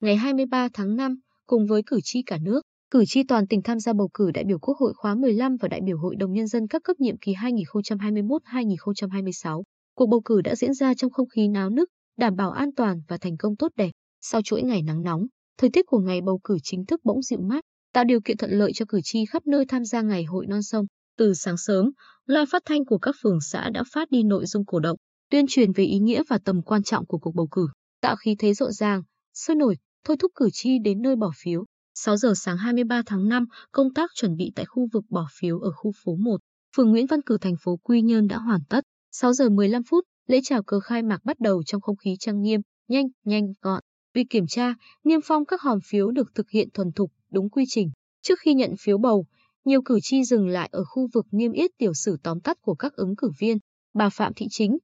ngày 23 tháng 5, cùng với cử tri cả nước, cử tri toàn tỉnh tham gia bầu cử đại biểu Quốc hội khóa 15 và đại biểu Hội đồng Nhân dân các cấp nhiệm kỳ 2021-2026. Cuộc bầu cử đã diễn ra trong không khí náo nức, đảm bảo an toàn và thành công tốt đẹp. Sau chuỗi ngày nắng nóng, thời tiết của ngày bầu cử chính thức bỗng dịu mát, tạo điều kiện thuận lợi cho cử tri khắp nơi tham gia ngày hội non sông. Từ sáng sớm, loa phát thanh của các phường xã đã phát đi nội dung cổ động, tuyên truyền về ý nghĩa và tầm quan trọng của cuộc bầu cử, tạo khí thế rộn ràng, sôi nổi, thôi thúc cử tri đến nơi bỏ phiếu. 6 giờ sáng 23 tháng 5, công tác chuẩn bị tại khu vực bỏ phiếu ở khu phố 1, phường Nguyễn Văn Cử thành phố Quy Nhơn đã hoàn tất. 6 giờ 15 phút, lễ chào cờ khai mạc bắt đầu trong không khí trang nghiêm, nhanh, nhanh, gọn. Việc kiểm tra, niêm phong các hòm phiếu được thực hiện thuần thục, đúng quy trình. Trước khi nhận phiếu bầu, nhiều cử tri dừng lại ở khu vực niêm yết tiểu sử tóm tắt của các ứng cử viên. Bà Phạm Thị Chính,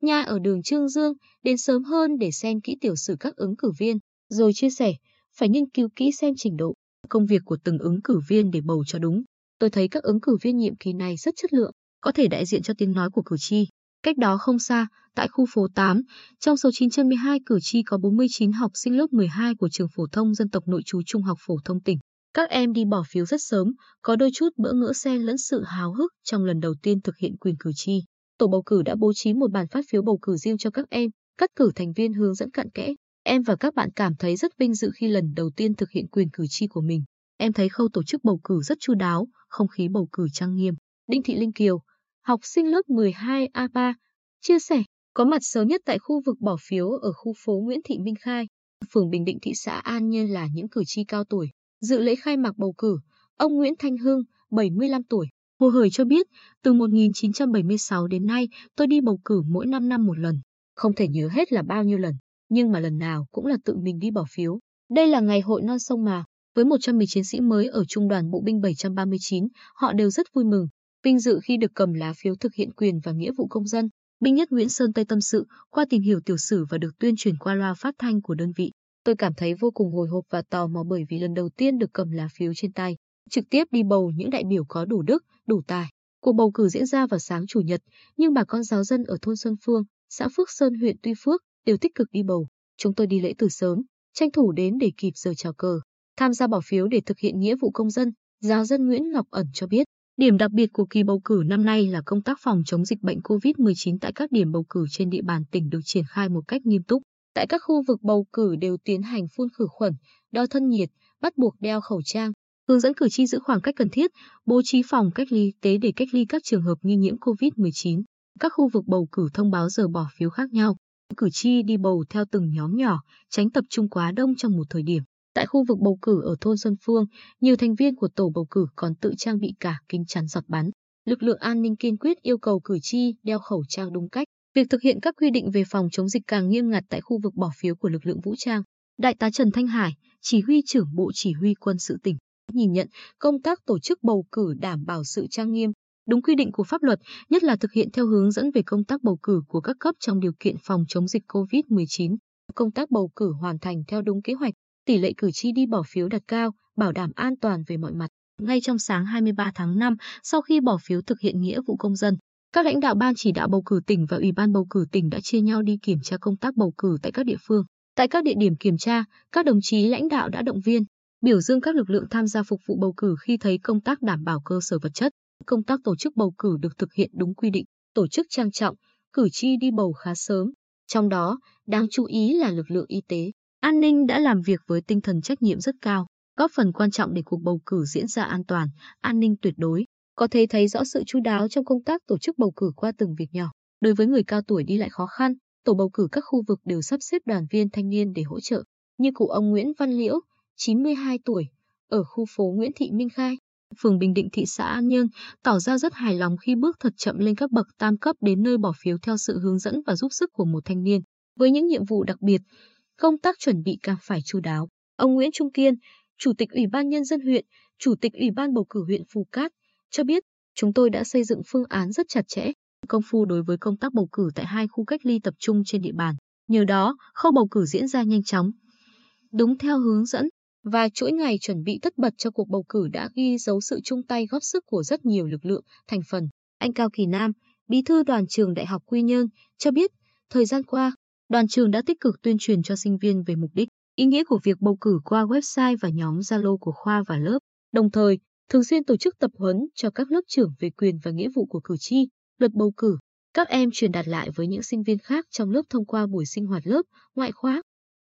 nhà ở đường Trương Dương, đến sớm hơn để xem kỹ tiểu sử các ứng cử viên, rồi chia sẻ, phải nghiên cứu kỹ xem trình độ, công việc của từng ứng cử viên để bầu cho đúng. Tôi thấy các ứng cử viên nhiệm kỳ này rất chất lượng, có thể đại diện cho tiếng nói của cử tri. Cách đó không xa, tại khu phố 8, trong số 912 cử tri có 49 học sinh lớp 12 của trường phổ thông dân tộc nội trú Trung học phổ thông tỉnh. Các em đi bỏ phiếu rất sớm, có đôi chút bỡ ngỡ xen lẫn sự háo hức trong lần đầu tiên thực hiện quyền cử tri. Tổ bầu cử đã bố trí một bàn phát phiếu bầu cử riêng cho các em, cắt cử thành viên hướng dẫn cặn kẽ. Em và các bạn cảm thấy rất vinh dự khi lần đầu tiên thực hiện quyền cử tri của mình. Em thấy khâu tổ chức bầu cử rất chu đáo, không khí bầu cử trang nghiêm. Đinh Thị Linh Kiều, học sinh lớp 12 A3, chia sẻ, có mặt sớm nhất tại khu vực bỏ phiếu ở khu phố Nguyễn Thị Minh Khai, phường Bình Định thị xã An Nhơn là những cử tri cao tuổi. Dự lễ khai mạc bầu cử, ông Nguyễn Thanh Hưng, 75 tuổi, Hồ hởi cho biết, từ 1976 đến nay, tôi đi bầu cử mỗi 5 năm một lần. Không thể nhớ hết là bao nhiêu lần, nhưng mà lần nào cũng là tự mình đi bỏ phiếu. Đây là ngày hội non sông mà, với 110 chiến sĩ mới ở Trung đoàn Bộ binh 739, họ đều rất vui mừng, vinh dự khi được cầm lá phiếu thực hiện quyền và nghĩa vụ công dân. Binh nhất Nguyễn Sơn Tây tâm sự, qua tìm hiểu tiểu sử và được tuyên truyền qua loa phát thanh của đơn vị. Tôi cảm thấy vô cùng hồi hộp và tò mò bởi vì lần đầu tiên được cầm lá phiếu trên tay, trực tiếp đi bầu những đại biểu có đủ đức, đủ tài. Cuộc bầu cử diễn ra vào sáng Chủ nhật, nhưng bà con giáo dân ở thôn Xuân Phương, xã Phước Sơn huyện Tuy Phước đều tích cực đi bầu. Chúng tôi đi lễ từ sớm, tranh thủ đến để kịp giờ chào cờ. Tham gia bỏ phiếu để thực hiện nghĩa vụ công dân, giáo dân Nguyễn Ngọc Ẩn cho biết, điểm đặc biệt của kỳ bầu cử năm nay là công tác phòng chống dịch bệnh COVID-19 tại các điểm bầu cử trên địa bàn tỉnh được triển khai một cách nghiêm túc. Tại các khu vực bầu cử đều tiến hành phun khử khuẩn, đo thân nhiệt, bắt buộc đeo khẩu trang, hướng dẫn cử tri giữ khoảng cách cần thiết, bố trí phòng cách ly tế để cách ly các trường hợp nghi nhiễm COVID-19. Các khu vực bầu cử thông báo giờ bỏ phiếu khác nhau. Cử tri đi bầu theo từng nhóm nhỏ, tránh tập trung quá đông trong một thời điểm. Tại khu vực bầu cử ở thôn Xuân Phương, nhiều thành viên của tổ bầu cử còn tự trang bị cả kính chắn giọt bắn. Lực lượng an ninh kiên quyết yêu cầu cử tri đeo khẩu trang đúng cách. Việc thực hiện các quy định về phòng chống dịch càng nghiêm ngặt tại khu vực bỏ phiếu của lực lượng vũ trang. Đại tá Trần Thanh Hải, chỉ huy trưởng Bộ Chỉ huy quân sự tỉnh, nhìn nhận công tác tổ chức bầu cử đảm bảo sự trang nghiêm, đúng quy định của pháp luật, nhất là thực hiện theo hướng dẫn về công tác bầu cử của các cấp trong điều kiện phòng chống dịch COVID-19. Công tác bầu cử hoàn thành theo đúng kế hoạch, tỷ lệ cử tri đi bỏ phiếu đạt cao, bảo đảm an toàn về mọi mặt. Ngay trong sáng 23 tháng 5, sau khi bỏ phiếu thực hiện nghĩa vụ công dân, các lãnh đạo ban chỉ đạo bầu cử tỉnh và Ủy ban bầu cử tỉnh đã chia nhau đi kiểm tra công tác bầu cử tại các địa phương. Tại các địa điểm kiểm tra, các đồng chí lãnh đạo đã động viên, biểu dương các lực lượng tham gia phục vụ bầu cử khi thấy công tác đảm bảo cơ sở vật chất, công tác tổ chức bầu cử được thực hiện đúng quy định, tổ chức trang trọng, cử tri đi bầu khá sớm. Trong đó, đáng chú ý là lực lượng y tế, an ninh đã làm việc với tinh thần trách nhiệm rất cao, góp phần quan trọng để cuộc bầu cử diễn ra an toàn, an ninh tuyệt đối. Có thể thấy rõ sự chú đáo trong công tác tổ chức bầu cử qua từng việc nhỏ. Đối với người cao tuổi đi lại khó khăn, tổ bầu cử các khu vực đều sắp xếp đoàn viên thanh niên để hỗ trợ, như cụ ông Nguyễn Văn Liễu, 92 tuổi, ở khu phố Nguyễn Thị Minh Khai, phường Bình Định thị xã An Nhơn, tỏ ra rất hài lòng khi bước thật chậm lên các bậc tam cấp đến nơi bỏ phiếu theo sự hướng dẫn và giúp sức của một thanh niên. Với những nhiệm vụ đặc biệt, công tác chuẩn bị càng phải chu đáo. Ông Nguyễn Trung Kiên, Chủ tịch Ủy ban Nhân dân huyện, Chủ tịch Ủy ban bầu cử huyện Phù Cát, cho biết chúng tôi đã xây dựng phương án rất chặt chẽ, công phu đối với công tác bầu cử tại hai khu cách ly tập trung trên địa bàn. Nhờ đó, khâu bầu cử diễn ra nhanh chóng, đúng theo hướng dẫn và chuỗi ngày chuẩn bị tất bật cho cuộc bầu cử đã ghi dấu sự chung tay góp sức của rất nhiều lực lượng, thành phần. Anh Cao Kỳ Nam, bí thư đoàn trường Đại học Quy Nhơn, cho biết, thời gian qua, đoàn trường đã tích cực tuyên truyền cho sinh viên về mục đích, ý nghĩa của việc bầu cử qua website và nhóm Zalo của khoa và lớp, đồng thời thường xuyên tổ chức tập huấn cho các lớp trưởng về quyền và nghĩa vụ của cử tri, luật bầu cử. Các em truyền đạt lại với những sinh viên khác trong lớp thông qua buổi sinh hoạt lớp, ngoại khóa,